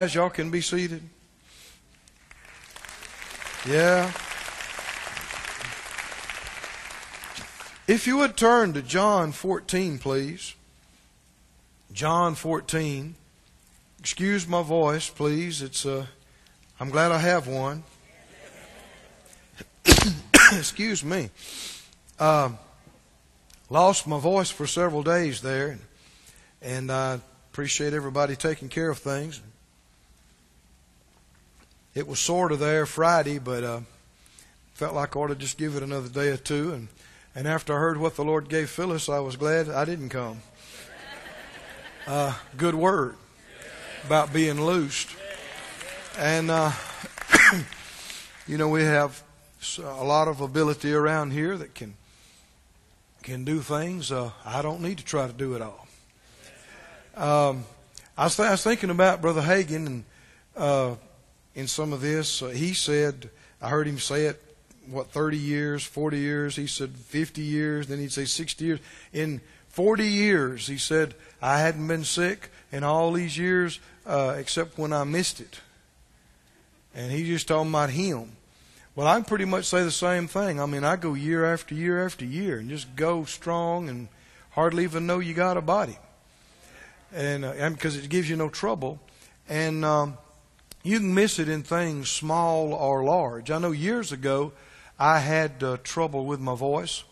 As y'all can be seated. Yeah. If you would turn to John 14, please. John 14. Excuse my voice, please. It's uh, I'm glad I have one. Excuse me. Uh, lost my voice for several days there, and I appreciate everybody taking care of things it was sort of there Friday, but uh, felt like I ought to just give it another day or two. And, and after I heard what the Lord gave Phyllis, I was glad I didn't come. Uh, good word about being loosed. And, uh, you know, we have a lot of ability around here that can can do things. Uh, I don't need to try to do it all. Um, I, was th- I was thinking about Brother Hagin and uh, in some of this. Uh, he said, I heard him say it, what, 30 years, 40 years? He said 50 years, then he'd say 60 years. In 40 years, he said, I hadn't been sick in all these years uh, except when I missed it. And he just talking about him. Well, I pretty much say the same thing. I mean, I go year after year after year and just go strong and hardly even know you got a body. And, uh, because it gives you no trouble. And, um, you can miss it in things small or large. I know years ago I had uh, trouble with my voice,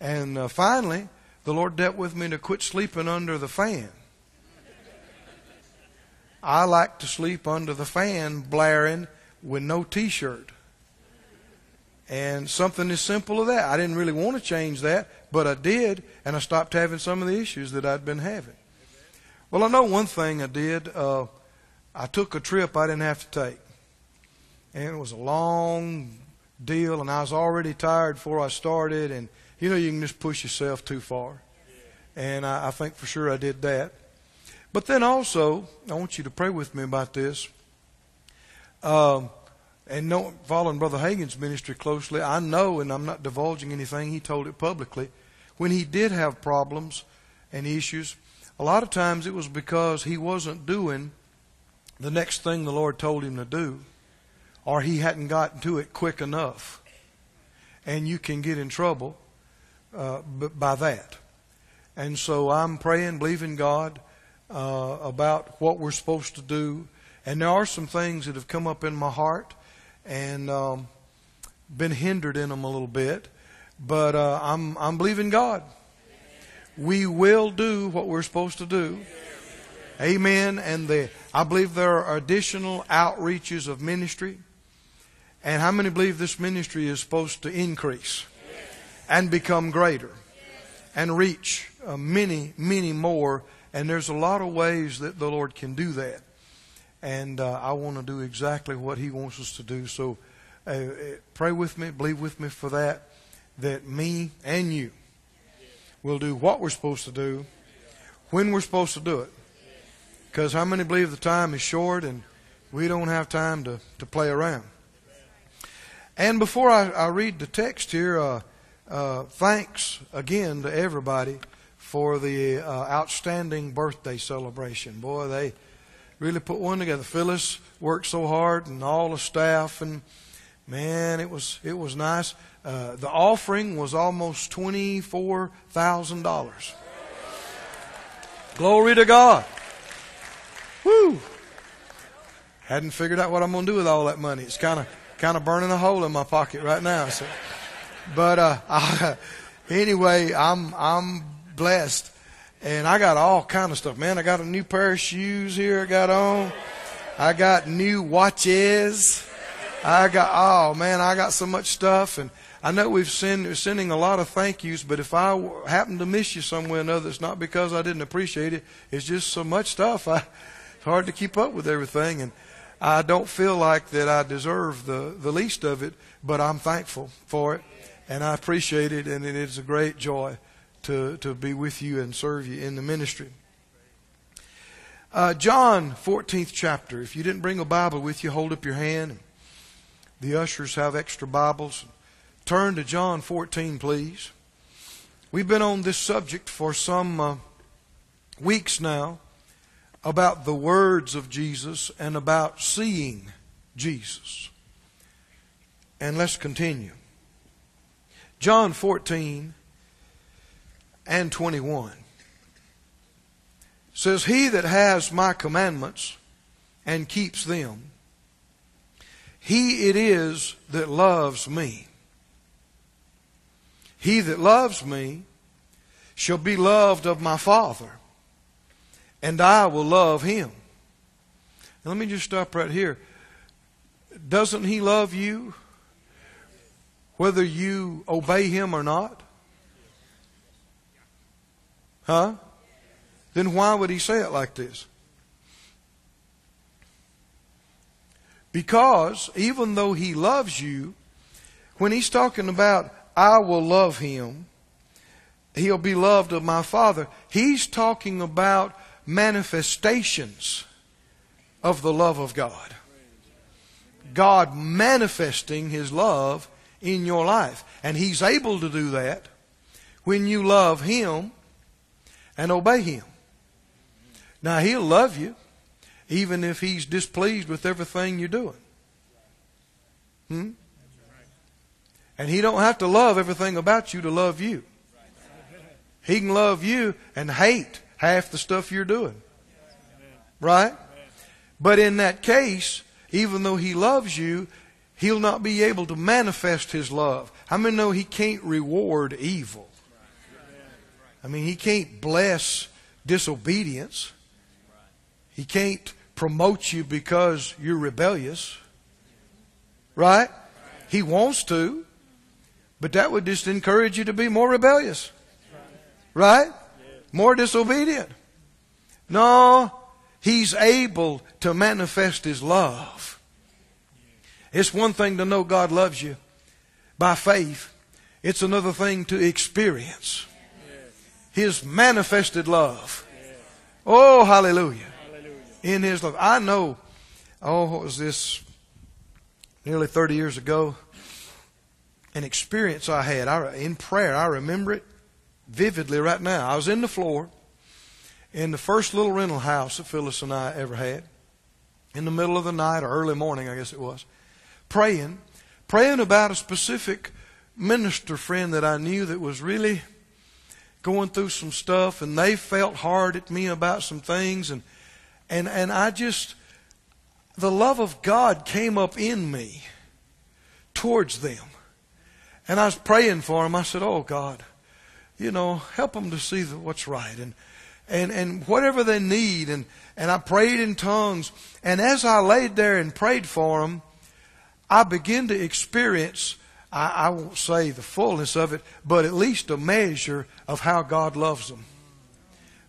and uh, finally the Lord dealt with me to quit sleeping under the fan. I like to sleep under the fan blaring with no t shirt. And something as simple as that. I didn't really want to change that, but I did, and I stopped having some of the issues that I'd been having. Well, I know one thing I did. Uh, I took a trip I didn't have to take. And it was a long deal, and I was already tired before I started. And you know, you can just push yourself too far. And I, I think for sure I did that. But then also, I want you to pray with me about this. Um, and know, following Brother Hagin's ministry closely, I know, and I'm not divulging anything, he told it publicly. When he did have problems and issues, a lot of times it was because he wasn't doing the next thing the Lord told him to do, or he hadn't gotten to it quick enough. And you can get in trouble uh, by that. And so I'm praying, believing God uh, about what we're supposed to do. And there are some things that have come up in my heart and um, been hindered in them a little bit. But uh, I'm, I'm believing God. We will do what we're supposed to do. Amen. And the, I believe there are additional outreaches of ministry. And how many believe this ministry is supposed to increase and become greater and reach uh, many, many more? And there's a lot of ways that the Lord can do that. And uh, I want to do exactly what He wants us to do. So uh, uh, pray with me, believe with me for that, that me and you will do what we're supposed to do when we're supposed to do it. Because how many believe the time is short and we don't have time to, to play around? And before I, I read the text here, uh, uh, thanks again to everybody for the uh, outstanding birthday celebration. Boy, they really put one together. Phyllis worked so hard, and all the staff, and man, it was it was nice. Uh, the offering was almost twenty four thousand dollars. Glory to God. Woo! Hadn't figured out what I'm going to do with all that money. It's kind of kind of burning a hole in my pocket right now. So, but uh, I, anyway, I'm I'm blessed, and I got all kind of stuff. Man, I got a new pair of shoes here. I got on. I got new watches. I got oh man, I got so much stuff, and I know we've send, sending a lot of thank yous, but if I happen to miss you somewhere or another, it's not because I didn't appreciate it. It's just so much stuff. I it's hard to keep up with everything, and I don't feel like that I deserve the, the least of it, but I'm thankful for it, and I appreciate it, and it is a great joy to, to be with you and serve you in the ministry. Uh, John 14th chapter. If you didn't bring a Bible with you, hold up your hand. The ushers have extra Bibles. Turn to John 14, please. We've been on this subject for some uh, weeks now about the words of Jesus and about seeing Jesus. And let's continue. John 14 and 21 says, He that has my commandments and keeps them, he it is that loves me. He that loves me shall be loved of my Father, and I will love him. Now, let me just stop right here. Doesn't he love you whether you obey him or not? Huh? Then why would he say it like this? Because even though he loves you, when he's talking about, I will love him, he'll be loved of my Father, he's talking about manifestations of the love of God. God manifesting his love in your life. And he's able to do that when you love him and obey him. Now, he'll love you even if he's displeased with everything you're doing. Hmm? And he don't have to love everything about you to love you. He can love you and hate half the stuff you're doing. Right? But in that case, even though he loves you, he'll not be able to manifest his love. How many know he can't reward evil? I mean, he can't bless disobedience. He can't promote you because you're rebellious. Right? He wants to, but that would just encourage you to be more rebellious. Right? More disobedient. No, He's able to manifest His love. It's one thing to know God loves you by faith. It's another thing to experience His manifested love. Oh, hallelujah in his love. I know, oh, what was this? Nearly 30 years ago, an experience I had I, in prayer. I remember it vividly right now. I was in the floor in the first little rental house that Phyllis and I ever had, in the middle of the night or early morning, I guess it was, praying, praying about a specific minister friend that I knew that was really going through some stuff, and they felt hard at me about some things, and and, and I just, the love of God came up in me towards them. And I was praying for them. I said, Oh God, you know, help them to see what's right. And, and, and whatever they need. And, and I prayed in tongues. And as I laid there and prayed for them, I began to experience, I, I won't say the fullness of it, but at least a measure of how God loves them.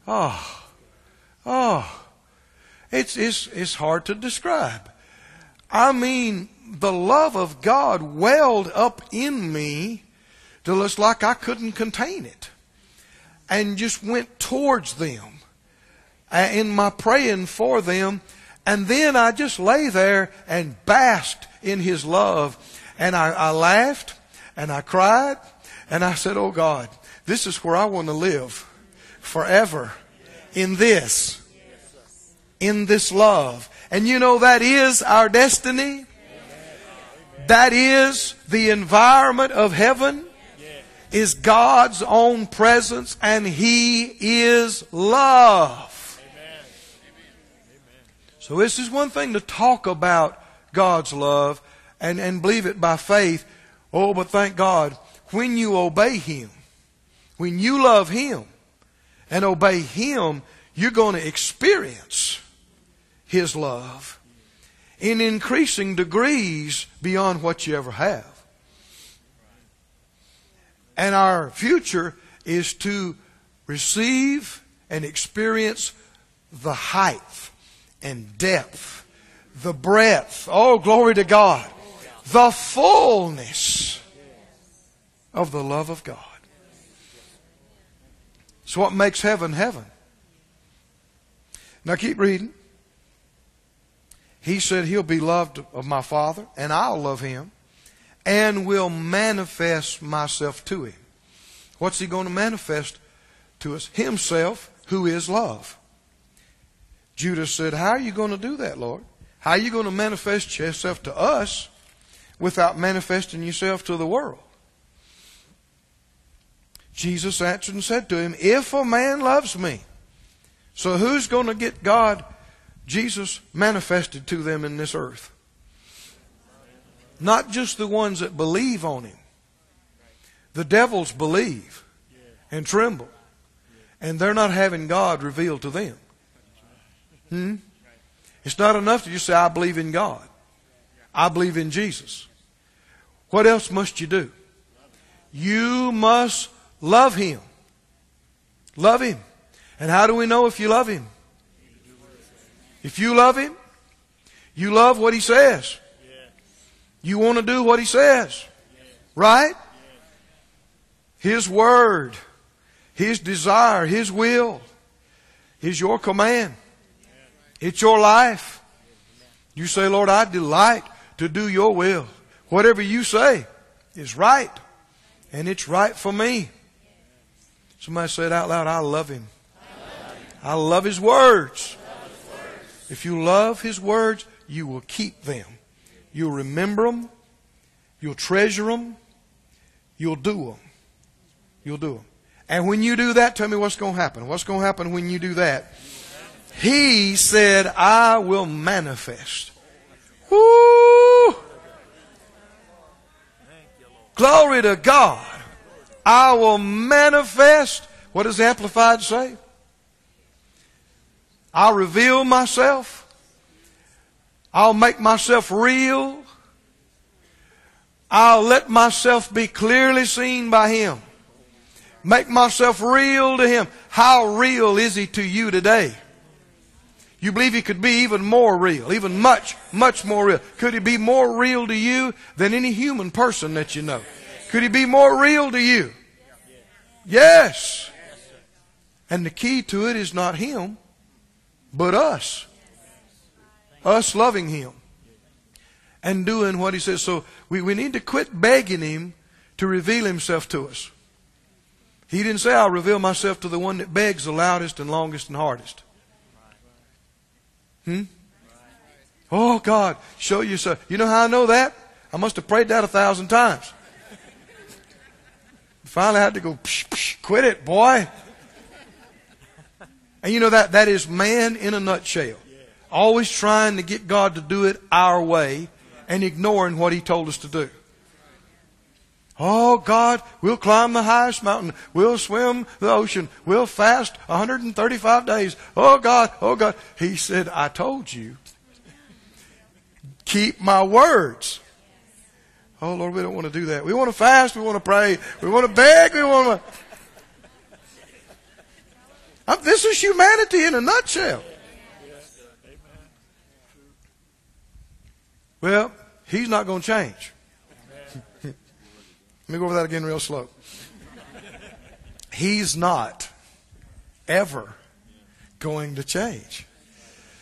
Oh, ah, oh. Ah. It's, it's, it's hard to describe. I mean, the love of God welled up in me till it's like I couldn't contain it. And just went towards them uh, in my praying for them. And then I just lay there and basked in His love. And I, I laughed and I cried and I said, Oh God, this is where I want to live forever in this in this love. And you know that is our destiny. That is the environment of heaven is God's own presence and He is love. So this is one thing to talk about God's love and, and believe it by faith. Oh, but thank God, when you obey Him, when you love Him and obey Him, you're going to experience his love in increasing degrees beyond what you ever have. And our future is to receive and experience the height and depth, the breadth, oh, glory to God, the fullness of the love of God. It's what makes heaven heaven. Now keep reading. He said he'll be loved of my Father, and I'll love him, and will manifest myself to him. What's he going to manifest to us? Himself, who is love. Judas said, How are you going to do that, Lord? How are you going to manifest yourself to us without manifesting yourself to the world? Jesus answered and said to him, If a man loves me. So who's going to get God, Jesus, manifested to them in this earth? Not just the ones that believe on him. The devils believe and tremble. And they're not having God revealed to them. Hmm? It's not enough to just say, I believe in God. I believe in Jesus. What else must you do? You must love Him. Love Him. And how do we know if you love Him? If you love Him, you love what He says. You want to do what He says. Right? His Word, His desire, His will is your command. It's your life. You say, Lord, I delight to do your will. Whatever you say is right. And it's right for me. Somebody say it out loud. I love him. I love his words. If you love his words, you will keep them. You'll remember them. You'll treasure them. You'll do them. You'll do them. And when you do that, tell me what's going to happen. What's going to happen when you do that? He said, I will manifest. Woo! Glory to God. I will manifest. What does Amplified say? I'll reveal myself. I'll make myself real. I'll let myself be clearly seen by Him. Make myself real to Him. How real is He to you today? You believe He could be even more real, even much, much more real. Could He be more real to you than any human person that you know? Could He be more real to you? Yes. And the key to it is not Him, but us. Us loving Him and doing what He says. So we, we need to quit begging Him to reveal Himself to us. He didn't say, I'll reveal myself to the one that begs the loudest and longest and hardest. Hmm? Oh, God, show yourself. You know how I know that? I must have prayed that a thousand times. Finally, I had to go, psh, psh, quit it, boy. And you know that, that is man in a nutshell. Always trying to get God to do it our way and ignoring what He told us to do. Oh God, we'll climb the highest mountain. We'll swim the ocean. We'll fast 135 days. Oh God, oh God. He said, I told you. Keep my words. Oh Lord, we don't want to do that. We want to fast. We want to pray. We want to beg. We want to. This is humanity in a nutshell. Well, he's not going to change. Let me go over that again real slow. He's not ever going to change.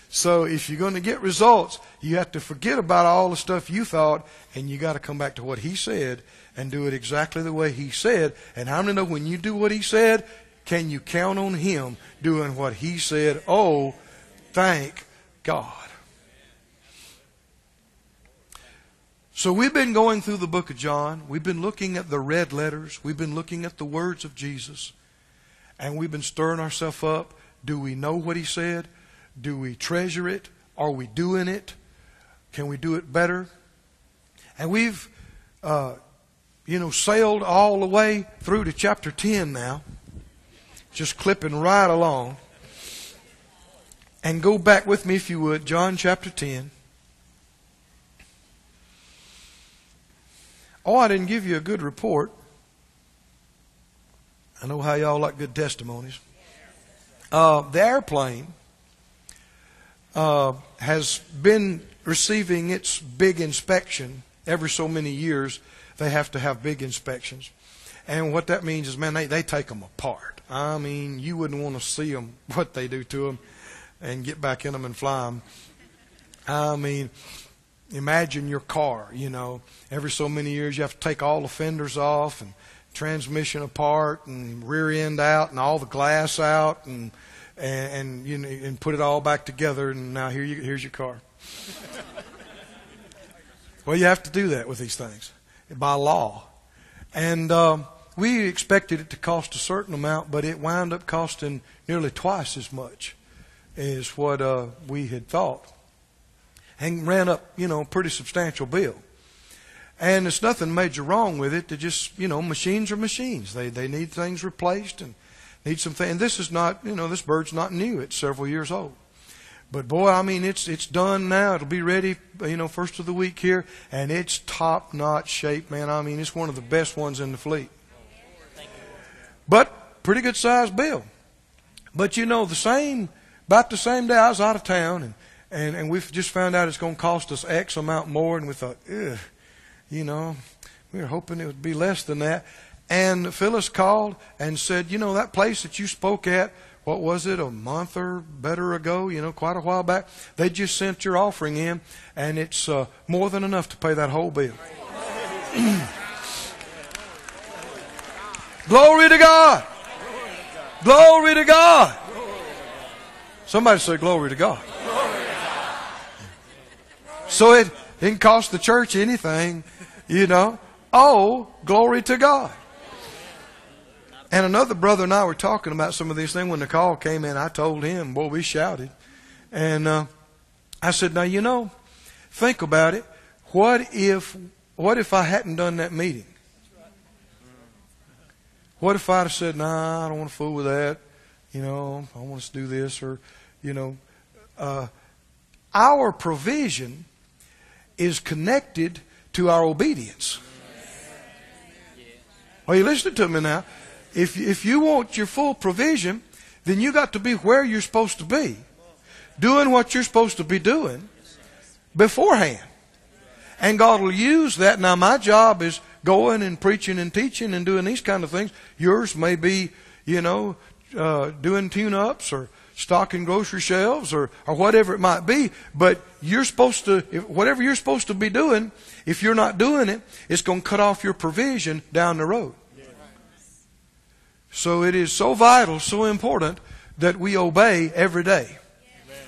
So if you're going to get results, you have to forget about all the stuff you thought and you got to come back to what he said and do it exactly the way he said. And how many know when you do what he said, can you count on him doing what he said? Oh, thank God. So we've been going through the book of John. We've been looking at the red letters. We've been looking at the words of Jesus. And we've been stirring ourselves up. Do we know what he said? Do we treasure it? Are we doing it? Can we do it better? And we've, uh, you know, sailed all the way through to chapter 10 now. Just clipping right along. And go back with me, if you would, John chapter 10. Oh, I didn't give you a good report. I know how y'all like good testimonies. Uh, the airplane uh, has been receiving its big inspection every so many years. They have to have big inspections. And what that means is, man, they, they take them apart. I mean, you wouldn't want to see them, what they do to them, and get back in them and fly them. I mean, imagine your car, you know, every so many years you have to take all the fenders off and transmission apart and rear end out and all the glass out and and, and you know, and put it all back together. And now here you, here's your car. well, you have to do that with these things by law, and um, we expected it to cost a certain amount, but it wound up costing nearly twice as much as what uh, we had thought, and ran up, you know, a pretty substantial bill. And there's nothing major wrong with it. They just, you know, machines are machines. They they need things replaced and need some things. And this is not, you know, this bird's not new. It's several years old. But boy, I mean, it's it's done now. It'll be ready, you know, first of the week here, and it's top notch shape, man. I mean, it's one of the best ones in the fleet. But pretty good sized bill. But you know, the same about the same day I was out of town, and and and we've just found out it's going to cost us X amount more, and we thought, ugh, you know, we were hoping it would be less than that. And Phyllis called and said, you know, that place that you spoke at what was it, a month or better ago, you know, quite a while back. They just sent your offering in, and it's uh, more than enough to pay that whole bill. Glory to God. Glory to God. Somebody say, Glory to God. So it didn't cost the church anything, you know. Oh, glory to God. And another brother and I were talking about some of these things. When the call came in, I told him, boy, we shouted. And uh, I said, now, you know, think about it. What if, what if I hadn't done that meeting? What if I'd have said, nah, I don't want to fool with that. You know, I want us to do this or, you know, uh, our provision is connected to our obedience. Are you listening to me now? If, if you want your full provision, then you got to be where you're supposed to be, doing what you're supposed to be doing beforehand. And God will use that. Now, my job is going and preaching and teaching and doing these kind of things. Yours may be, you know, uh, doing tune ups or stocking grocery shelves or, or whatever it might be. But you're supposed to, if, whatever you're supposed to be doing, if you're not doing it, it's going to cut off your provision down the road. So it is so vital, so important that we obey every day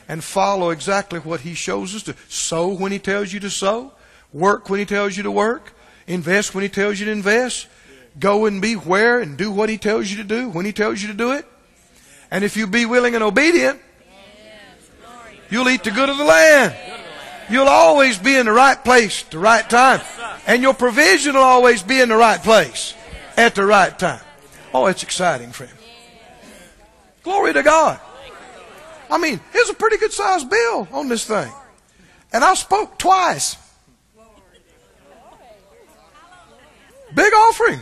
and follow exactly what He shows us to. Sow when He tells you to sow, work when He tells you to work, invest when He tells you to invest, go and be where and do what He tells you to do when He tells you to do it. And if you be willing and obedient, you'll eat the good of the land. You'll always be in the right place the right time. And your provision will always be in the right place at the right time. Oh, it's exciting, friend. Glory to God. I mean, here's a pretty good sized bill on this thing. And I spoke twice. Big offering.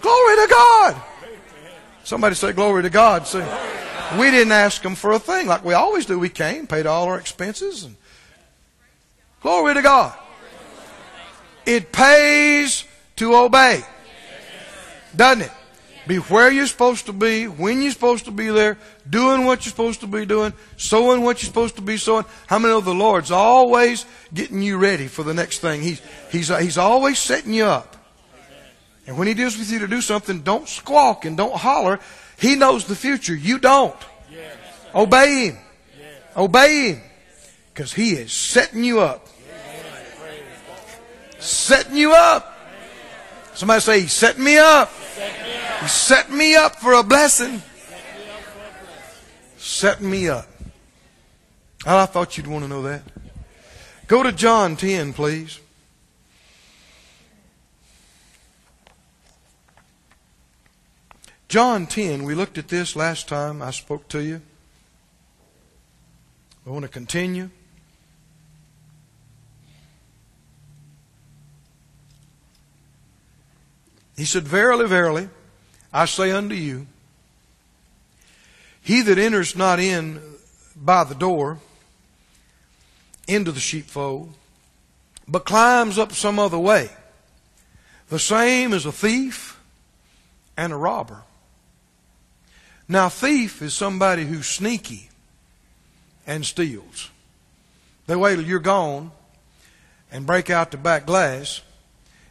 Glory to God. Somebody say glory to God. See, we didn't ask them for a thing like we always do. We came, paid all our expenses, and glory to God. It pays to obey, doesn't it? Be where you're supposed to be, when you're supposed to be there, doing what you're supposed to be doing, sowing what you're supposed to be sowing. How many know the Lord's always getting you ready for the next thing? He's, he's, he's always setting you up. And when He deals with you to do something, don't squawk and don't holler. He knows the future. You don't. Obey Him. Obey Him. Because He is setting you up. Setting you up. Somebody say, He's setting me up. He's setting me up for a blessing. Setting me up. I thought you'd want to know that. Go to John 10, please. John 10, we looked at this last time I spoke to you. I want to continue. He said, Verily, verily, I say unto you, he that enters not in by the door into the sheepfold, but climbs up some other way, the same is a thief and a robber. Now, thief is somebody who's sneaky and steals. They wait till you're gone and break out the back glass,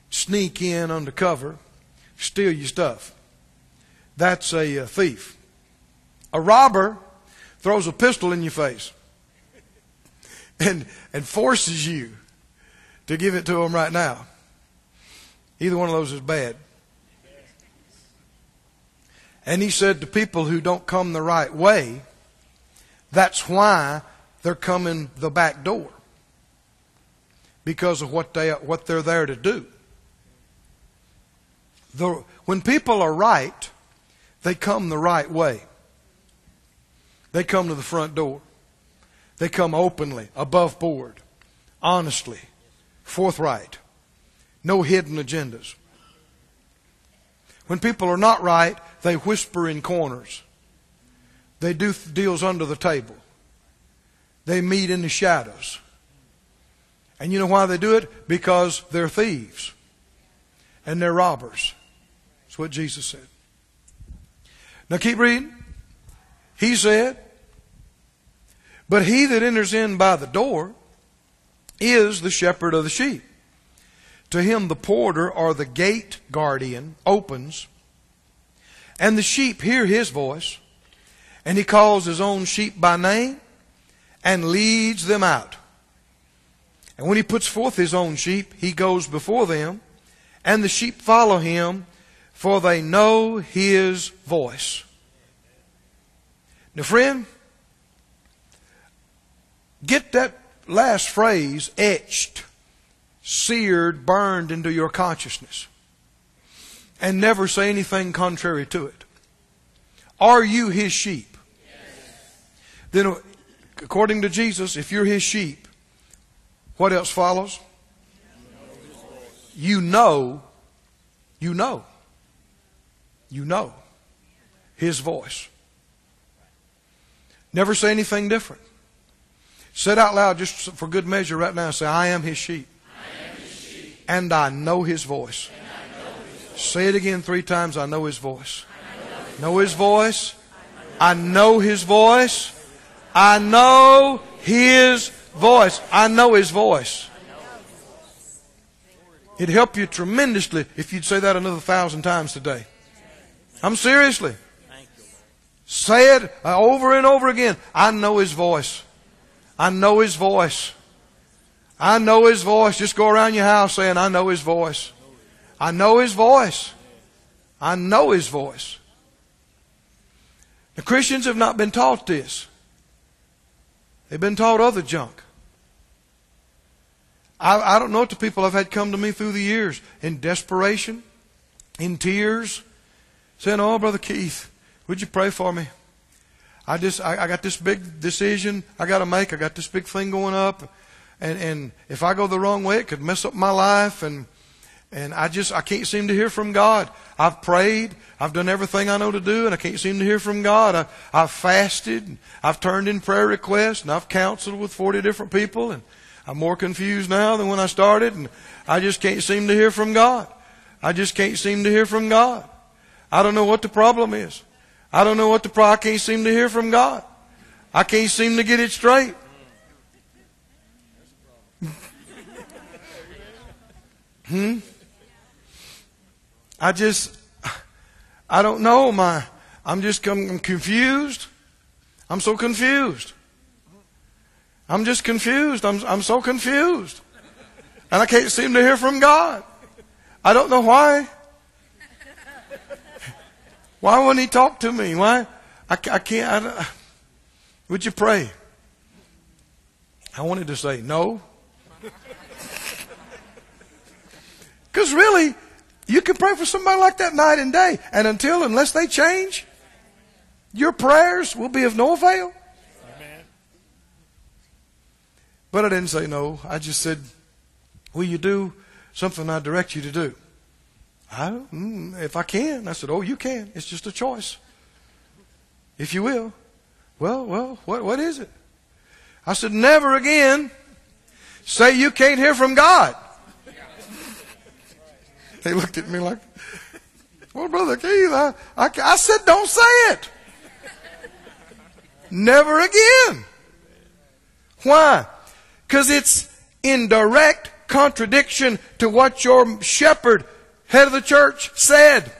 sneak in under cover, steal your stuff. That's a, a thief. A robber throws a pistol in your face and, and forces you to give it to him right now. Either one of those is bad. And he said to people who don't come the right way, that's why they're coming the back door. Because of what they what they're there to do. The, when people are right, they come the right way. They come to the front door. They come openly, above board, honestly, forthright. No hidden agendas. When people are not right, they whisper in corners. They do deals under the table. They meet in the shadows. And you know why they do it? Because they're thieves and they're robbers. That's what Jesus said. Now keep reading. He said, But he that enters in by the door is the shepherd of the sheep. To him the porter or the gate guardian opens, and the sheep hear his voice, and he calls his own sheep by name and leads them out. And when he puts forth his own sheep, he goes before them, and the sheep follow him, for they know his voice. Now, friend, get that last phrase etched, seared, burned into your consciousness, and never say anything contrary to it. Are you his sheep? Yes. Then, according to Jesus, if you're his sheep, what else follows? You know, you know, you know his voice. Never say anything different. Say it out loud just for good measure right now. Say, I am his sheep. And I. Know his voice. Say it again three times. I know his voice. Know his voice. I know his voice. I know his voice. I know his voice. It'd help you tremendously if you'd say that another thousand times today. I'm seriously. Say it over and over again. I know His voice. I know His voice. I know His voice. Just go around your house saying, I know His voice. I know His voice. I know His voice. The Christians have not been taught this. They've been taught other junk. I, I don't know what the people I've had come to me through the years in desperation, in tears, saying, Oh, Brother Keith, would you pray for me? I just, I, I got this big decision I got to make. I got this big thing going up. And, and if I go the wrong way, it could mess up my life. And, and I just, I can't seem to hear from God. I've prayed. I've done everything I know to do and I can't seem to hear from God. I, I've fasted. I've turned in prayer requests and I've counseled with 40 different people and I'm more confused now than when I started and I just can't seem to hear from God. I just can't seem to hear from God. I don't know what the problem is. I don't know what the problem. I can't seem to hear from God. I can't seem to get it straight. Hmm. I just, I don't know. My, I'm just I'm confused. I'm so confused. I'm just confused. I'm, I'm so confused. And I can't seem to hear from God. I don't know why. Why wouldn't he talk to me? Why? I, I can't. I, would you pray? I wanted to say no. Because really, you can pray for somebody like that night and day. And until, unless they change, your prayers will be of no avail. But I didn't say no. I just said, Will you do something I direct you to do? I, mm, if I can. I said, Oh, you can. It's just a choice. If you will. Well, well, what, what is it? I said, Never again say you can't hear from God. They looked at me like, Well, Brother Keith, I, I, I said, Don't say it. Never again. Why? Because it's in direct contradiction to what your shepherd head of the church said.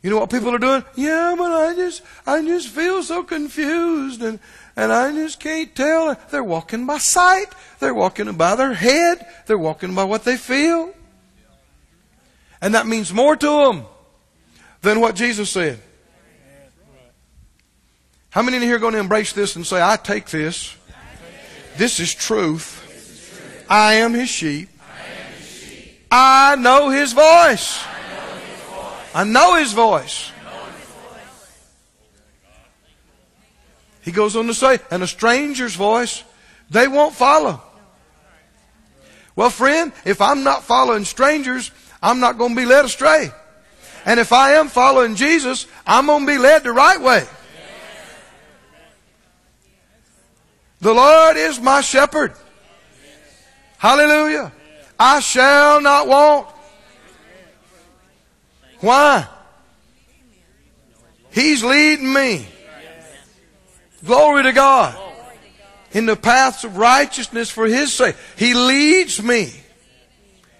You know what people are doing? Yeah, but I just, I just feel so confused and, and I just can't tell. They're walking by sight. They're walking by their head. They're walking by what they feel. And that means more to them than what Jesus said. How many in here are going to embrace this and say, I take this. This is truth. I am his sheep. I know his voice. I know his voice. He goes on to say, and a stranger's voice they won't follow. Well, friend, if I'm not following strangers, I'm not going to be led astray. And if I am following Jesus, I'm going to be led the right way. The Lord is my shepherd. Hallelujah. I shall not want. Why? He's leading me. Glory to God. In the paths of righteousness for His sake. He leads me.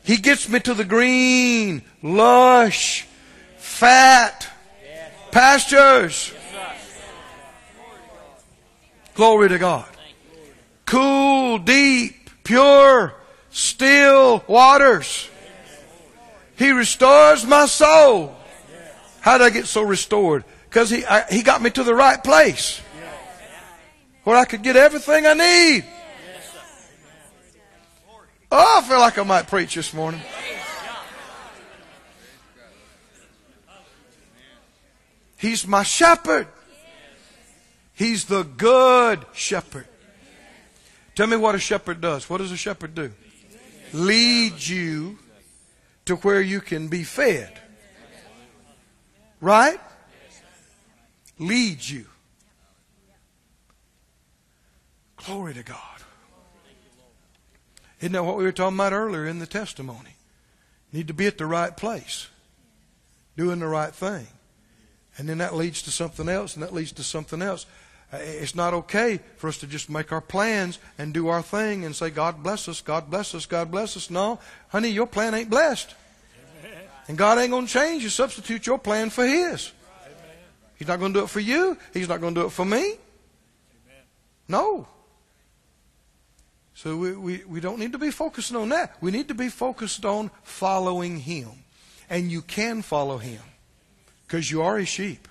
He gets me to the green, lush, fat pastures. Glory to God. Cool, deep, pure, still waters. He restores my soul. How did I get so restored? Because he, he got me to the right place where I could get everything I need. Oh, I feel like I might preach this morning. He's my shepherd. He's the good shepherd. Tell me what a shepherd does. What does a shepherd do? Lead you to where you can be fed. Right? Lead you. Glory to God. Isn't that what we were talking about earlier in the testimony? Need to be at the right place, doing the right thing. And then that leads to something else, and that leads to something else. Uh, it's not okay for us to just make our plans and do our thing and say, God bless us, God bless us, God bless us. No, honey, your plan ain't blessed. And God ain't going to change you, substitute your plan for His. He's not going to do it for you. He's not going to do it for me. No. So we, we, we don't need to be focused on that. We need to be focused on following Him. And you can follow Him because you are His sheep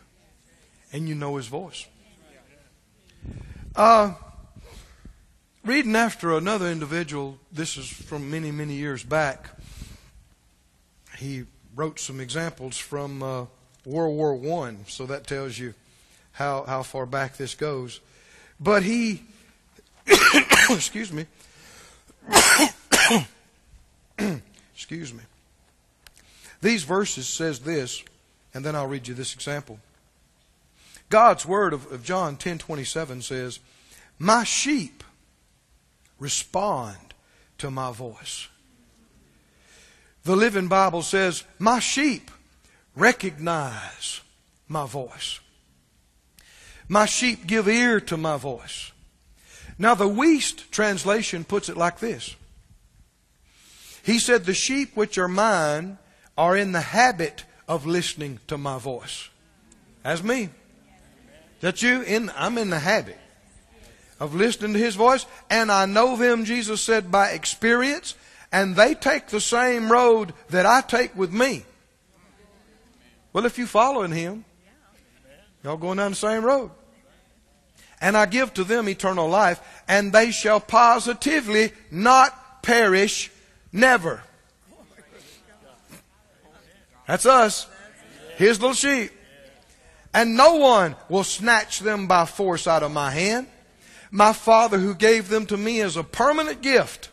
and you know His voice. Uh, reading after another individual, this is from many, many years back. He wrote some examples from uh, World War One, so that tells you how how far back this goes. But he, excuse me, excuse me. These verses says this, and then I'll read you this example. God's word of, of John 10:27 says, "My sheep respond to my voice." The Living Bible says, "My sheep recognize my voice. My sheep give ear to my voice." Now the Wuest translation puts it like this. He said, "The sheep which are mine are in the habit of listening to my voice." That's me. That you in I'm in the habit of listening to his voice and I know them Jesus said by experience and they take the same road that I take with me. Well, if you following him, y'all going down the same road. And I give to them eternal life, and they shall positively not perish never. That's us. His little sheep and no one will snatch them by force out of my hand. My Father who gave them to me as a permanent gift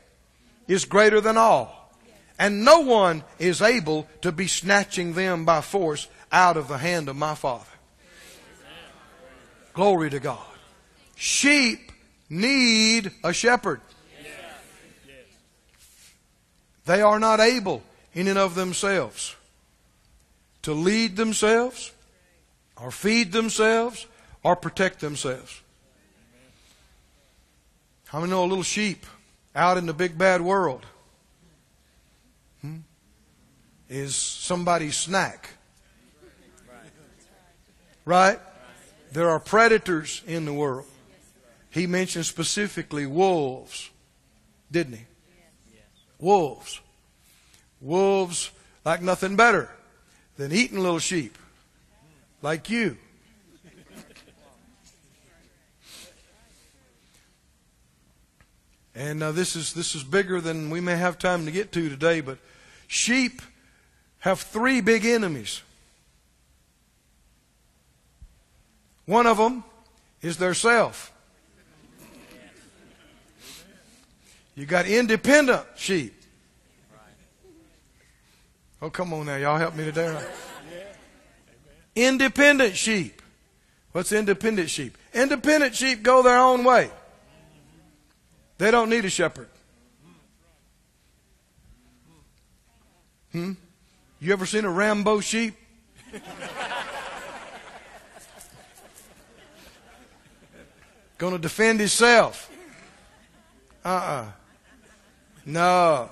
is greater than all. And no one is able to be snatching them by force out of the hand of my Father. Glory to God. Sheep need a shepherd. They are not able in and of themselves to lead themselves, or feed themselves or protect themselves. How many know a little sheep out in the big bad world hmm, is somebody's snack? Right? There are predators in the world. He mentioned specifically wolves, didn't he? Wolves. Wolves like nothing better than eating little sheep, like you. And uh, this is this is bigger than we may have time to get to today, but sheep have three big enemies. One of them is their self. You got independent sheep. Oh, come on now. Y'all help me today. Independent sheep. What's independent sheep? Independent sheep go their own way. They don't need a shepherd. Hmm? You ever seen a Rambo sheep? Gonna defend himself. Uh uh-uh. uh No.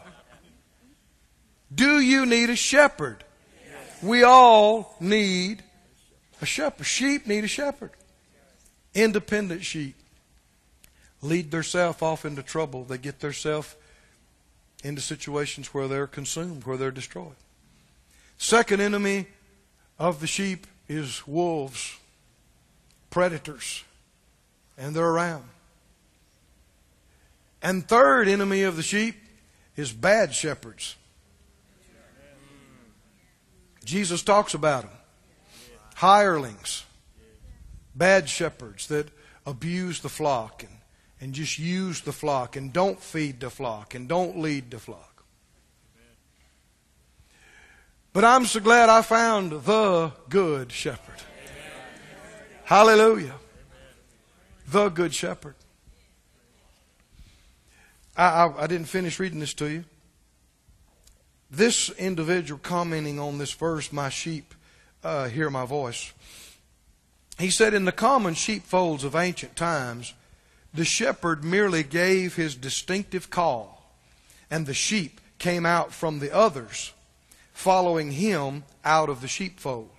Do you need a shepherd? We all need a shepherd. Sheep need a shepherd. Independent sheep lead theirself off into trouble. They get theirself into situations where they're consumed, where they're destroyed. Second enemy of the sheep is wolves, predators, and they're around. And third enemy of the sheep is bad shepherds. Jesus talks about them. Hirelings, bad shepherds that abuse the flock and, and just use the flock and don't feed the flock and don't lead the flock. But I'm so glad I found the good shepherd. Hallelujah. The good shepherd. I, I, I didn't finish reading this to you. This individual commenting on this verse, my sheep uh, hear my voice. He said, In the common sheepfolds of ancient times, the shepherd merely gave his distinctive call, and the sheep came out from the others, following him out of the sheepfold.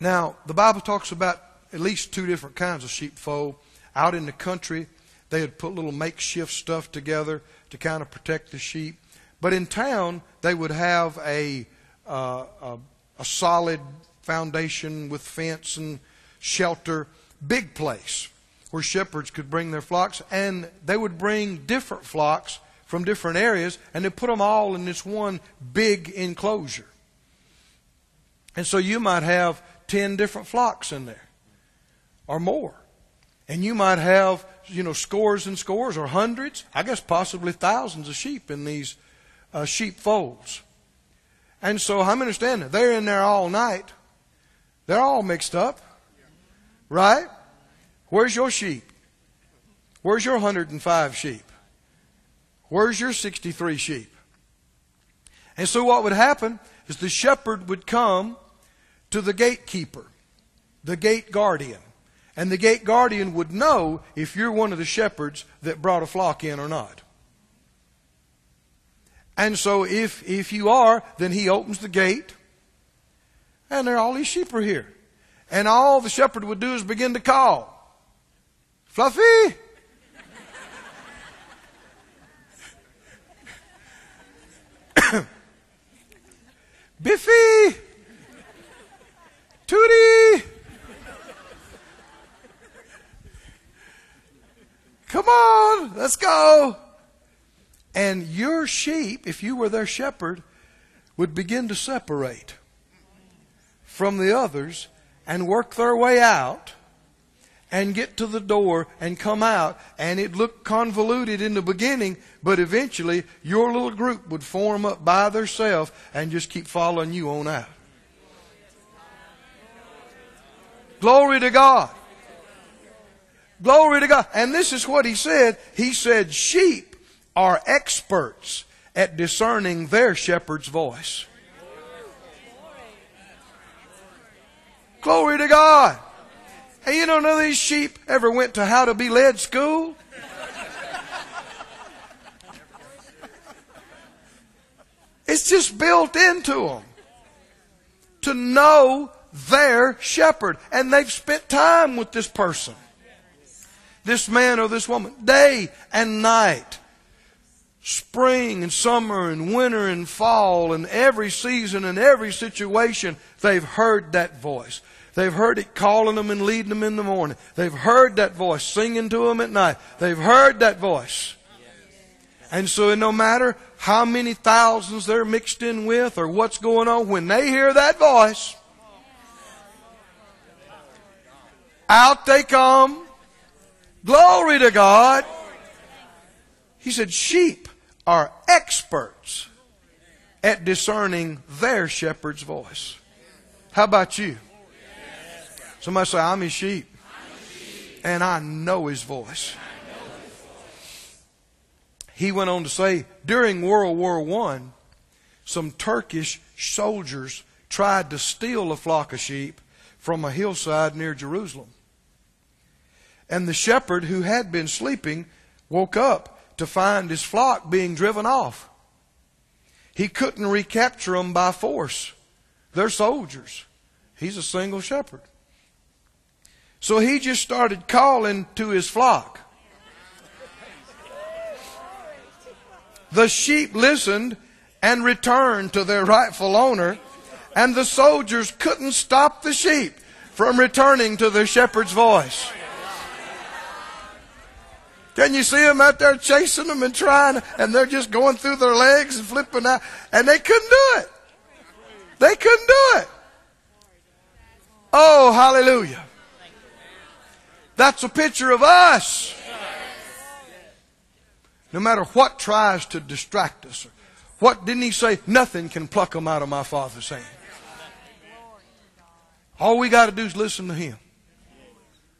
Now, the Bible talks about at least two different kinds of sheepfold. Out in the country, they would put little makeshift stuff together to kind of protect the sheep. But in town, they would have a, uh, a, a solid foundation with fence and shelter, big place where shepherds could bring their flocks, and they would bring different flocks from different areas, and they put them all in this one big enclosure. And so you might have 10 different flocks in there, or more. And you might have, you know, scores and scores, or hundreds, I guess possibly thousands of sheep in these uh, sheepfolds. And so I'm understanding they're in there all night. They're all mixed up. Right? Where's your sheep? Where's your 105 sheep? Where's your 63 sheep? And so what would happen is the shepherd would come to the gatekeeper, the gate guardian. And the gate guardian would know if you're one of the shepherds that brought a flock in or not. And so if, if you are, then he opens the gate and there all these sheep are here. And all the shepherd would do is begin to call. Fluffy! Biffy! Tootie! Come on, let's go. And your sheep, if you were their shepherd, would begin to separate from the others and work their way out and get to the door and come out. And it looked convoluted in the beginning, but eventually your little group would form up by themselves and just keep following you on out. Glory to God. Glory to God. And this is what he said. He said, sheep are experts at discerning their shepherd's voice. Glory to God. Hey, you don't know these sheep ever went to how to be led school? It's just built into them to know their shepherd. And they've spent time with this person. This man or this woman. Day and night. Spring and summer and winter and fall and every season and every situation, they've heard that voice. They've heard it calling them and leading them in the morning. They've heard that voice singing to them at night. They've heard that voice. And so no matter how many thousands they're mixed in with or what's going on, when they hear that voice, out they come. Glory to God. He said, sheep are experts at discerning their shepherd's voice. How about you? Somebody say, I'm his sheep. And I know his voice. He went on to say, during World War I, some Turkish soldiers tried to steal a flock of sheep from a hillside near Jerusalem. And the shepherd who had been sleeping woke up to find his flock being driven off. He couldn't recapture them by force. They're soldiers. He's a single shepherd. So he just started calling to his flock. The sheep listened and returned to their rightful owner, and the soldiers couldn't stop the sheep from returning to their shepherd's voice. Can you see them out there chasing them and trying, and they're just going through their legs and flipping out, and they couldn't do it. They couldn't do it. Oh, hallelujah. That's a picture of us. No matter what tries to distract us. What didn't he say? Nothing can pluck them out of my Father's hand. All we got to do is listen to him.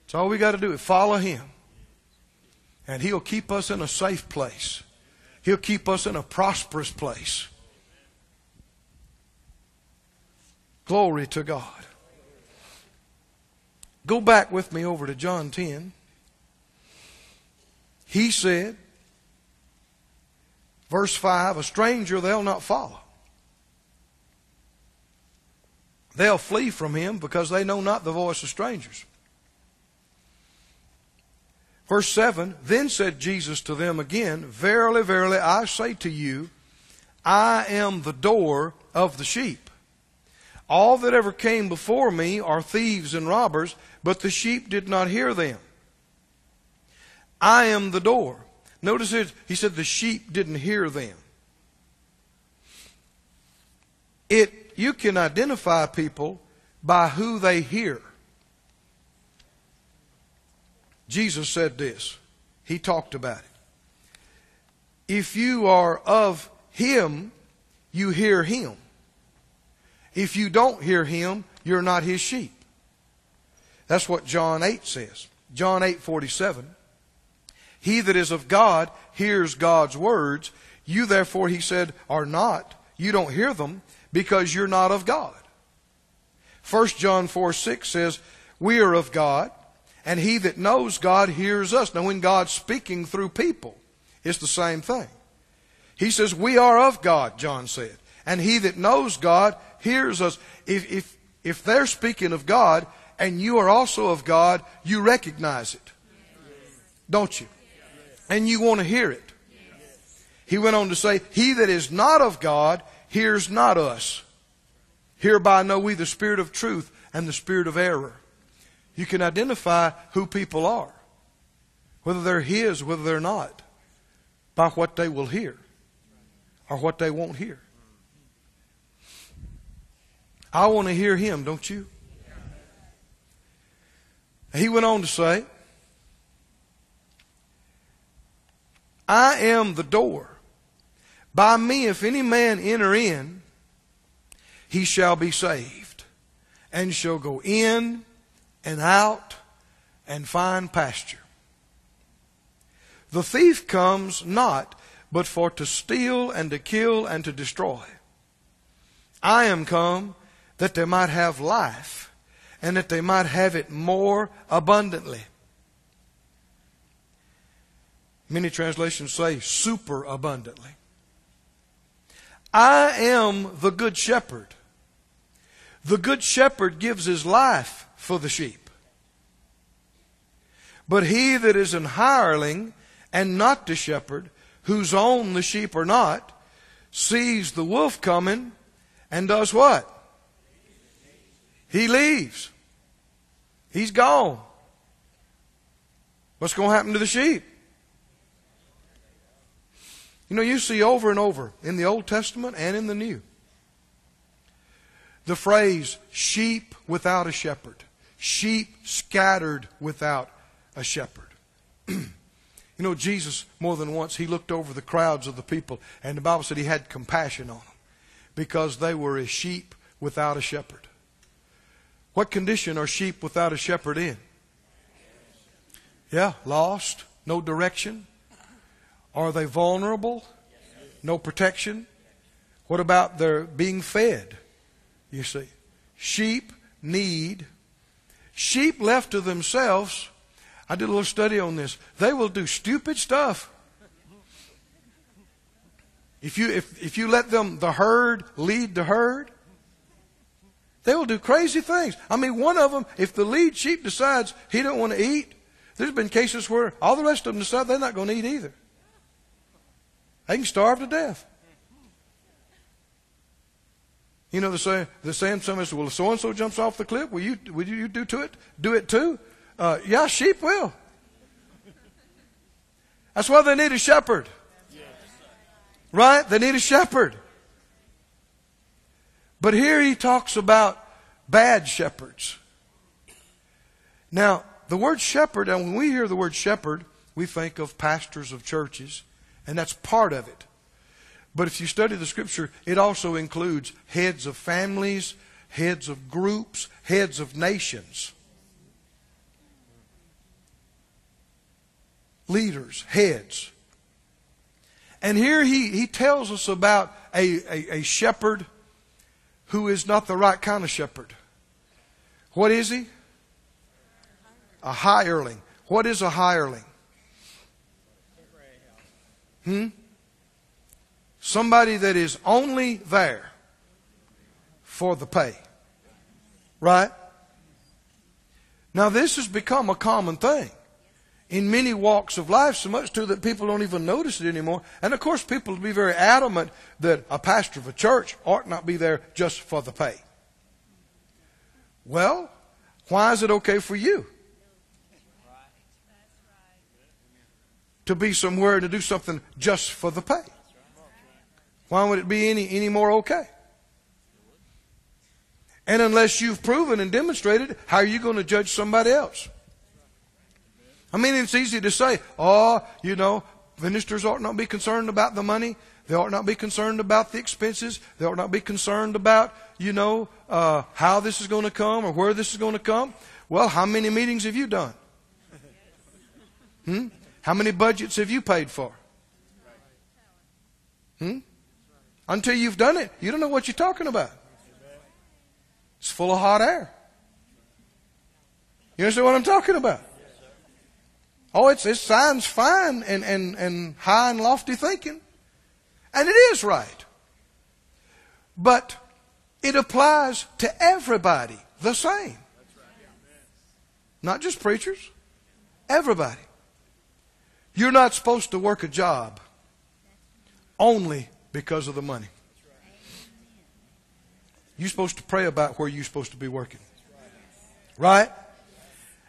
That's all we got to do is follow him. And he'll keep us in a safe place. He'll keep us in a prosperous place. Glory to God. Go back with me over to John 10. He said, verse 5, a stranger they'll not follow. They'll flee from him because they know not the voice of strangers. Verse 7 Then said Jesus to them again, Verily, verily, I say to you, I am the door of the sheep. All that ever came before me are thieves and robbers, but the sheep did not hear them. I am the door. Notice it, he said the sheep didn't hear them. It, you can identify people by who they hear. Jesus said this. He talked about it. If you are of Him, you hear Him. If you don't hear Him, you're not His sheep. That's what John 8 says. John 8 47. He that is of God hears God's words. You therefore, he said, are not. You don't hear them because you're not of God. 1 John 4 6 says, We are of God, and he that knows God hears us. Now, when God's speaking through people, it's the same thing. He says, We are of God, John said, and he that knows God hears us. If, if, if they're speaking of God, and you are also of God, you recognize it. Don't you? And you want to hear it. He went on to say, He that is not of God hears not us. Hereby know we the spirit of truth and the spirit of error. You can identify who people are, whether they're His, whether they're not, by what they will hear or what they won't hear. I want to hear Him, don't you? He went on to say, I am the door. By me, if any man enter in, he shall be saved, and shall go in and out and find pasture. The thief comes not but for to steal and to kill and to destroy. I am come that they might have life and that they might have it more abundantly. Many translations say super abundantly. I am the good shepherd. The good shepherd gives his life for the sheep. But he that is an hireling and not the shepherd, whose own the sheep are not, sees the wolf coming and does what? He leaves. He's gone. What's going to happen to the sheep? You know, you see over and over in the Old Testament and in the New the phrase sheep without a shepherd, sheep scattered without a shepherd. you know, Jesus, more than once, he looked over the crowds of the people, and the Bible said he had compassion on them because they were as sheep without a shepherd. What condition are sheep without a shepherd in? Yeah, lost, no direction. Are they vulnerable? No protection? What about their being fed? You see, sheep need, sheep left to themselves, I did a little study on this, they will do stupid stuff. If you, if, if you let them, the herd, lead the herd, they will do crazy things. I mean, one of them, if the lead sheep decides he don't want to eat, there's been cases where all the rest of them decide they're not going to eat either. They can starve to death. You know the saying, the saying some is, well, so and so jumps off the cliff, will you, will you do to it? Do it too? Uh, yeah, sheep will. That's why they need a shepherd. Right? They need a shepherd. But here he talks about bad shepherds. Now, the word shepherd, and when we hear the word shepherd, we think of pastors of churches, and that's part of it. But if you study the scripture, it also includes heads of families, heads of groups, heads of nations. Leaders, heads. And here he, he tells us about a, a, a shepherd who is not the right kind of shepherd. What is he? A hireling. What is a hireling? Hmm? Somebody that is only there for the pay. Right? Now, this has become a common thing in many walks of life, so much too that people don't even notice it anymore. And of course, people will be very adamant that a pastor of a church ought not be there just for the pay. Well, why is it okay for you? To be somewhere to do something just for the pay. Why would it be any, any more okay? And unless you've proven and demonstrated, how are you going to judge somebody else? I mean, it's easy to say, oh, you know, ministers ought not be concerned about the money. They ought not be concerned about the expenses. They ought not be concerned about, you know, uh, how this is going to come or where this is going to come. Well, how many meetings have you done? Hmm? How many budgets have you paid for? Hmm? Until you've done it, you don't know what you're talking about. It's full of hot air. You understand what I'm talking about? Oh, it's, it sounds fine and, and, and high and lofty thinking. And it is right. But it applies to everybody the same. Not just preachers, everybody. You're not supposed to work a job only because of the money. You're supposed to pray about where you're supposed to be working. Right?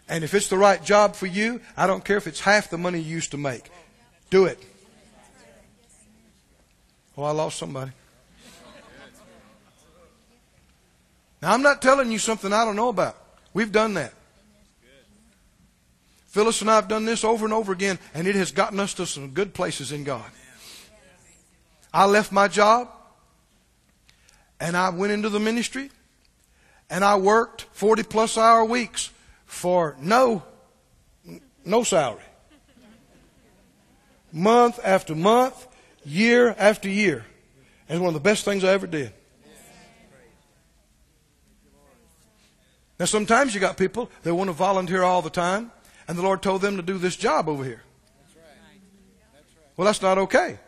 And if it's the right job for you, I don't care if it's half the money you used to make. Do it. Oh, I lost somebody. Now, I'm not telling you something I don't know about. We've done that. Phyllis and I have done this over and over again, and it has gotten us to some good places in God. I left my job and I went into the ministry and I worked 40 plus hour weeks for no, no salary. Month after month, year after year. It's one of the best things I ever did. Now, sometimes you got people that want to volunteer all the time, and the Lord told them to do this job over here. Well, that's not okay.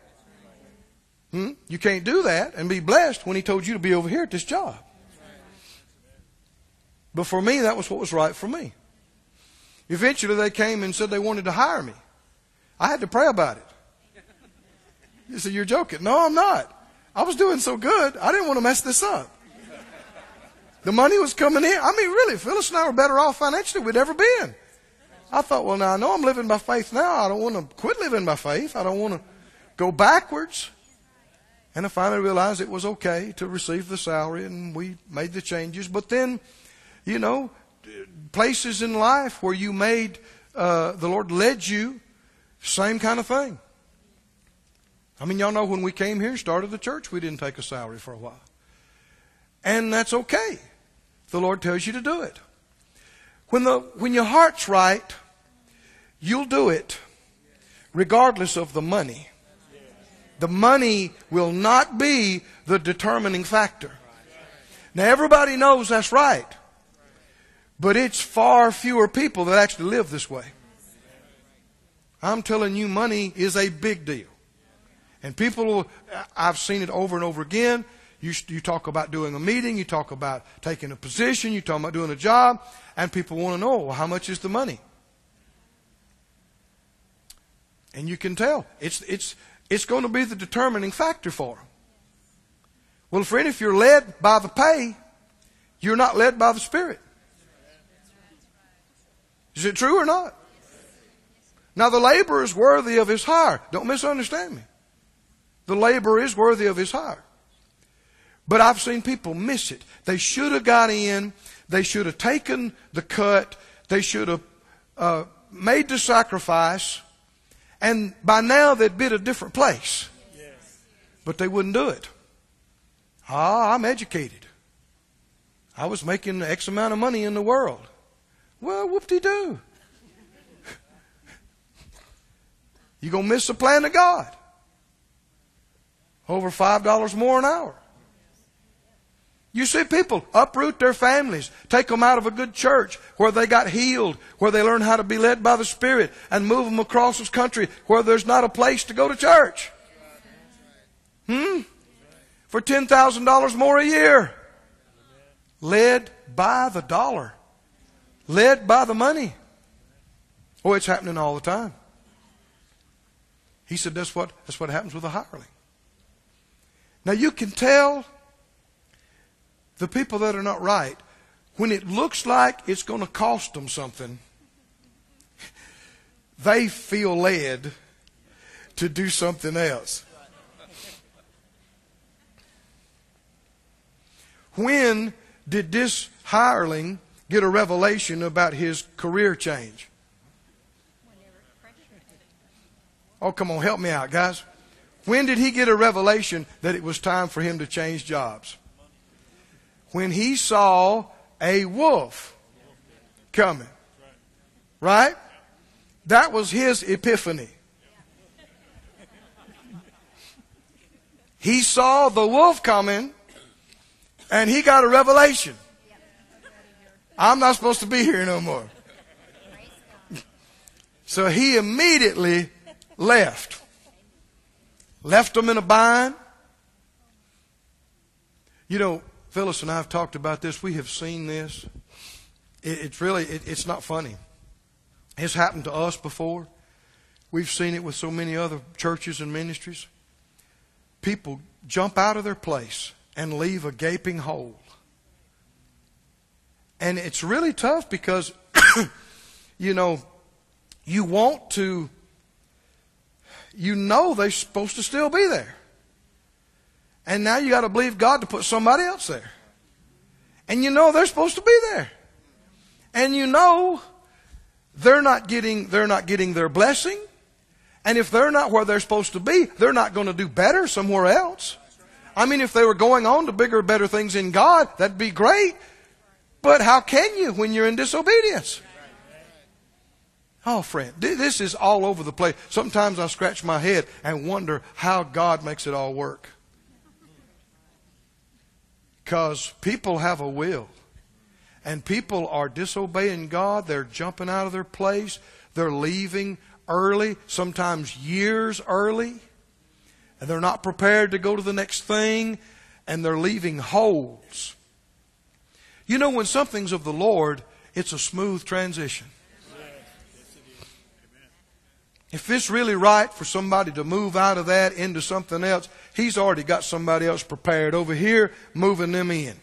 Hmm? You can't do that and be blessed when He told you to be over here at this job. But for me, that was what was right for me. Eventually, they came and said they wanted to hire me. I had to pray about it. You said, You're joking. No, I'm not. I was doing so good, I didn't want to mess this up. The money was coming in. I mean, really, Phyllis and I were better off financially than we'd ever been. I thought, well, now I know I'm living by faith now. I don't want to quit living by faith. I don't want to go backwards. And I finally realized it was okay to receive the salary, and we made the changes. But then, you know, places in life where you made, uh, the Lord led you, same kind of thing. I mean, y'all know when we came here and started the church, we didn't take a salary for a while. And that's okay. The Lord tells you to do it. When, the, when your heart's right, you'll do it regardless of the money. The money will not be the determining factor. Now, everybody knows that's right, but it's far fewer people that actually live this way. I'm telling you, money is a big deal. And people, I've seen it over and over again. You, you talk about doing a meeting, you talk about taking a position, you talk about doing a job, and people want to know, well, how much is the money? And you can tell. It's, it's, it's going to be the determining factor for them. Well, friend, if you're led by the pay, you're not led by the Spirit. Is it true or not? Now, the laborer is worthy of his hire. Don't misunderstand me. The laborer is worthy of his hire. But I've seen people miss it. They should have got in. They should have taken the cut. They should have uh, made the sacrifice. And by now they'd be been a different place. But they wouldn't do it. Ah, I'm educated. I was making X amount of money in the world. Well, whoop de doo. You're going to miss the plan of God. Over $5 more an hour. You see people uproot their families, take them out of a good church where they got healed, where they learn how to be led by the Spirit, and move them across this country where there's not a place to go to church. Hmm? For $10,000 more a year. Led by the dollar. Led by the money. Oh, it's happening all the time. He said that's what, that's what happens with a hireling. Now you can tell the people that are not right, when it looks like it's going to cost them something, they feel led to do something else. When did this hireling get a revelation about his career change? Oh, come on, help me out, guys. When did he get a revelation that it was time for him to change jobs? When he saw a wolf coming. Right? That was his epiphany. He saw the wolf coming and he got a revelation. I'm not supposed to be here no more. So he immediately left. Left them in a bind. You know, Phyllis and I have talked about this. We have seen this. It, it's really, it, it's not funny. It's happened to us before. We've seen it with so many other churches and ministries. People jump out of their place and leave a gaping hole. And it's really tough because, you know, you want to, you know they're supposed to still be there. And now you got to believe God to put somebody else there. And you know they're supposed to be there. And you know they're not getting they're not getting their blessing. And if they're not where they're supposed to be, they're not going to do better somewhere else. I mean, if they were going on to bigger, better things in God, that'd be great. But how can you when you're in disobedience? Oh, friend, this is all over the place. Sometimes I scratch my head and wonder how God makes it all work. Because people have a will. And people are disobeying God. They're jumping out of their place. They're leaving early, sometimes years early. And they're not prepared to go to the next thing. And they're leaving holes. You know, when something's of the Lord, it's a smooth transition. If it's really right for somebody to move out of that into something else, he's already got somebody else prepared over here moving them in.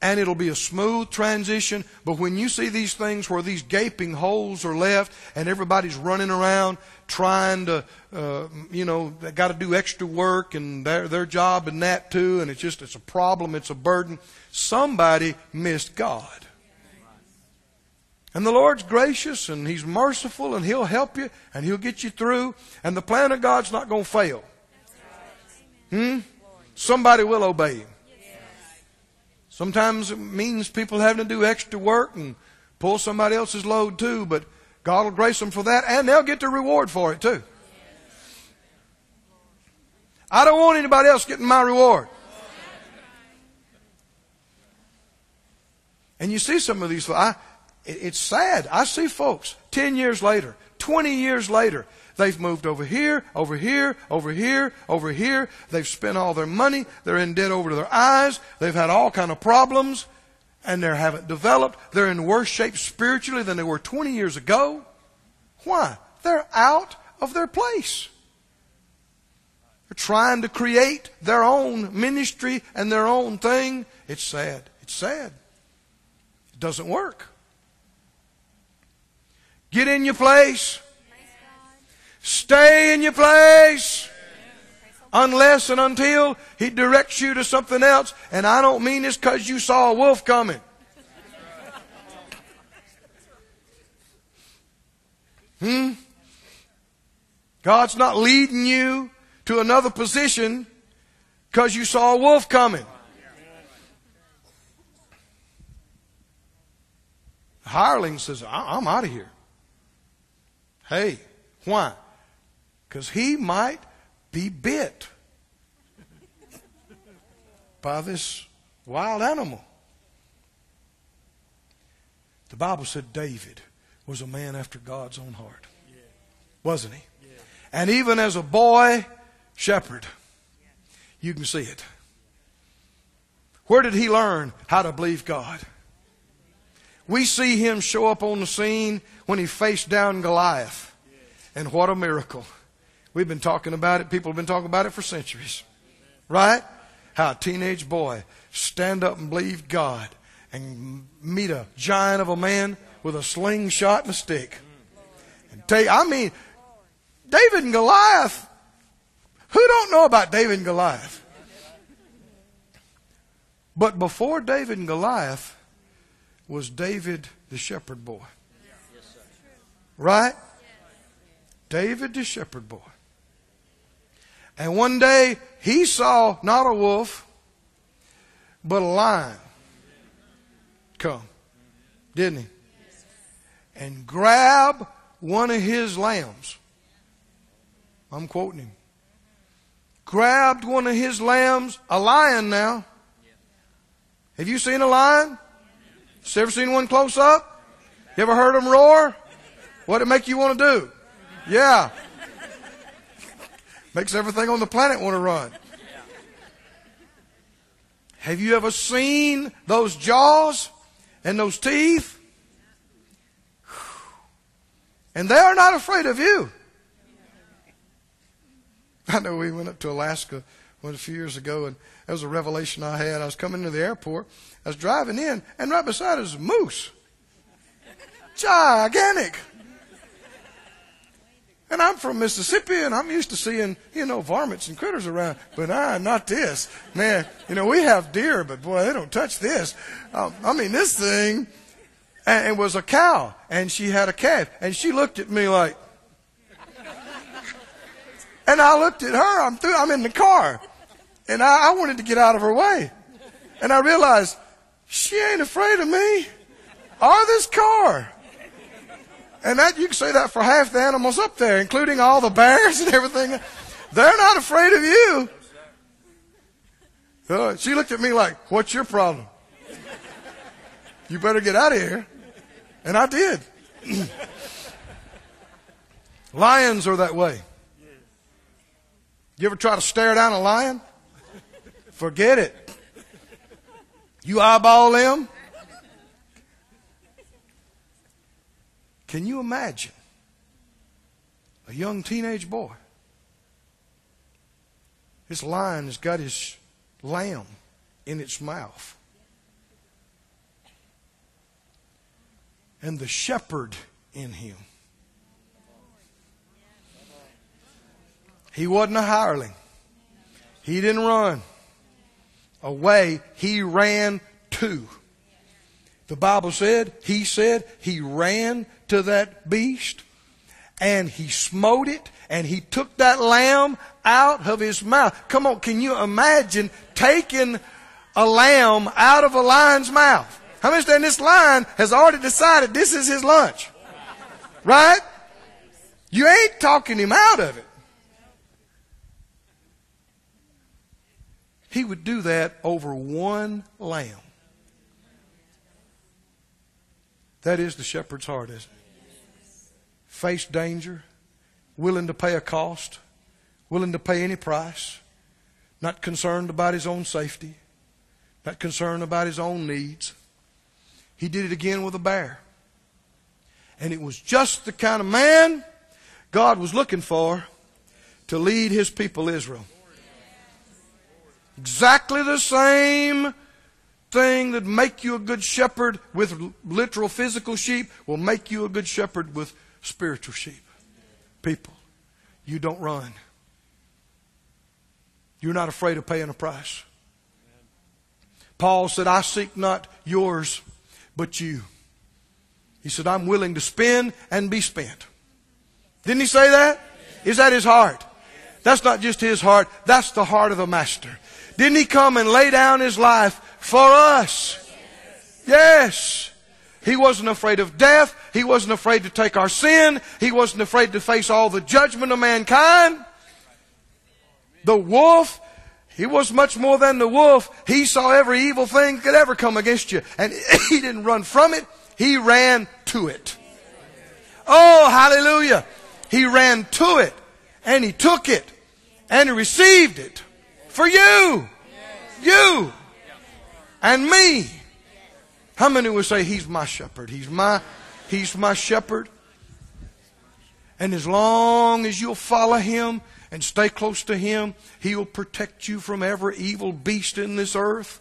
And it'll be a smooth transition. But when you see these things where these gaping holes are left and everybody's running around trying to, uh, you know, they got to do extra work and their, their job and that too, and it's just, it's a problem, it's a burden. Somebody missed God. And the Lord's gracious and He's merciful and He'll help you and He'll get you through. And the plan of God's not going to fail. Hmm? Somebody will obey Him. Sometimes it means people having to do extra work and pull somebody else's load too, but God will grace them for that and they'll get the reward for it too. I don't want anybody else getting my reward. And you see some of these, I, it's sad. I see folks 10 years later, 20 years later, they've moved over here, over here, over here, over here. They've spent all their money. They're in debt over to their eyes. They've had all kind of problems and they haven't developed. They're in worse shape spiritually than they were 20 years ago. Why? They're out of their place. They're trying to create their own ministry and their own thing. It's sad. It's sad. It doesn't work. Get in your place. Stay in your place. Unless and until He directs you to something else. And I don't mean this because you saw a wolf coming. Hmm? God's not leading you to another position because you saw a wolf coming. The hireling says, I'm out of here. Hey, why? Because he might be bit by this wild animal. The Bible said David was a man after God's own heart. Wasn't he? And even as a boy shepherd, you can see it. Where did he learn how to believe God? We see him show up on the scene when he faced down Goliath. And what a miracle. We've been talking about it. People have been talking about it for centuries. Right? How a teenage boy stand up and believe God and meet a giant of a man with a slingshot and a stick. And take, I mean, David and Goliath. Who don't know about David and Goliath? But before David and Goliath was David the shepherd boy. Right? David the shepherd boy. And one day he saw not a wolf, but a lion come. Didn't he? And grab one of his lambs. I'm quoting him. Grabbed one of his lambs, a lion now. Have you seen a lion? You ever seen one close up? You ever heard them roar? What'd it make you want to do? Yeah. Makes everything on the planet want to run. Have you ever seen those jaws and those teeth? And they are not afraid of you. I know we went up to Alaska a few years ago, and that was a revelation I had. I was coming to the airport. I was driving in, and right beside us moose. Gigantic. And I'm from Mississippi and I'm used to seeing, you know, varmints and critters around, but I, not this. Man, you know, we have deer, but boy, they don't touch this. Um, I mean, this thing, and it was a cow and she had a calf and she looked at me like, and I looked at her, I'm through, I'm in the car and I, I wanted to get out of her way. And I realized she ain't afraid of me or this car. And that you can say that for half the animals up there, including all the bears and everything. They're not afraid of you. Uh, she looked at me like, "What's your problem? You better get out of here." And I did. Lions are that way. You ever try to stare down a lion? Forget it. You eyeball them. Can you imagine a young teenage boy? His lion has got his lamb in its mouth. And the shepherd in him. He wasn't a hireling. He didn't run away. He ran to. The Bible said, he said, he ran to that beast and he smote it and he took that lamb out of his mouth. Come on, can you imagine taking a lamb out of a lion's mouth? How many understand this lion has already decided this is his lunch? Right? You ain't talking him out of it. He would do that over one lamb. That is the shepherd's heart, isn't it? Face danger, willing to pay a cost, willing to pay any price, not concerned about his own safety, not concerned about his own needs. He did it again with a bear. And it was just the kind of man God was looking for to lead his people Israel. Exactly the same thing that make you a good shepherd with literal physical sheep will make you a good shepherd with spiritual sheep. People, you don't run. You're not afraid of paying a price. Paul said, I seek not yours, but you. He said, I'm willing to spend and be spent. Didn't he say that? Is that his heart? That's not just his heart, that's the heart of the master. Didn't he come and lay down his life for us? Yes. He wasn't afraid of death. He wasn't afraid to take our sin. He wasn't afraid to face all the judgment of mankind. The wolf, he was much more than the wolf. He saw every evil thing that could ever come against you. And he didn't run from it. He ran to it. Oh, hallelujah. He ran to it. And he took it. And he received it. For you. You. And me. How many would say he's my shepherd? He's my, he's my shepherd. And as long as you'll follow him and stay close to him, he'll protect you from every evil beast in this earth.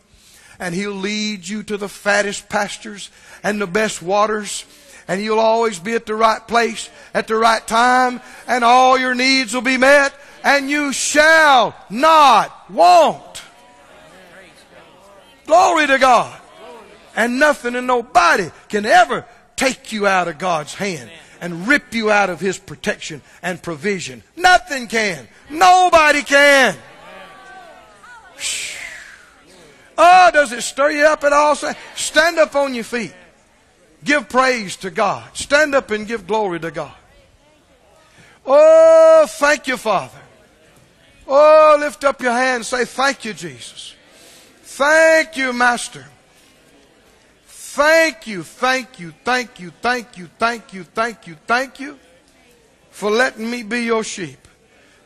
And he'll lead you to the fattest pastures and the best waters. And you'll always be at the right place at the right time. And all your needs will be met. And you shall not want. Glory to God. And nothing and nobody can ever take you out of God's hand and rip you out of His protection and provision. Nothing can. Nobody can. Oh, does it stir you up at all? Stand up on your feet. Give praise to God. Stand up and give glory to God. Oh, thank you, Father. Oh, lift up your hand say, Thank you, Jesus. Thank you, Master. Thank you, thank you, thank you, thank you, thank you, thank you, thank you for letting me be your sheep.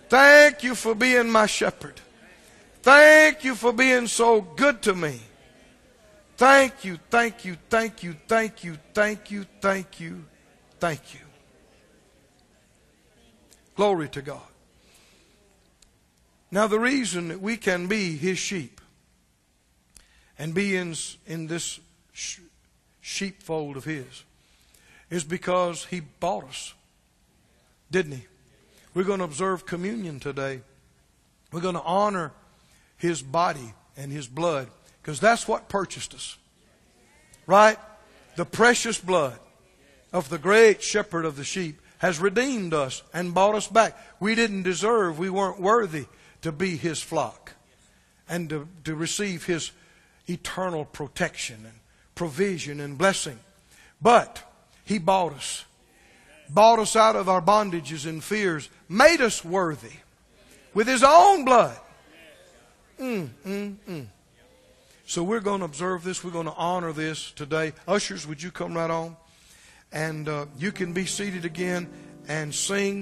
Thank you for being my shepherd. Thank you for being so good to me. Thank you, thank you, thank you, thank you, thank you, thank you, thank you. Glory to God. Now, the reason that we can be His sheep and be in, in this sheepfold of His is because He bought us. Didn't He? We're going to observe communion today. We're going to honor His body and His blood because that's what purchased us. Right? The precious blood of the great shepherd of the sheep has redeemed us and bought us back. We didn't deserve, we weren't worthy to be His flock and to, to receive His eternal protection and provision and blessing. But He bought us, bought us out of our bondages and fears, made us worthy with His own blood. Mm, mm, mm. So we're going to observe this. We're going to honor this today. Ushers, would you come right on? And uh, you can be seated again and sing.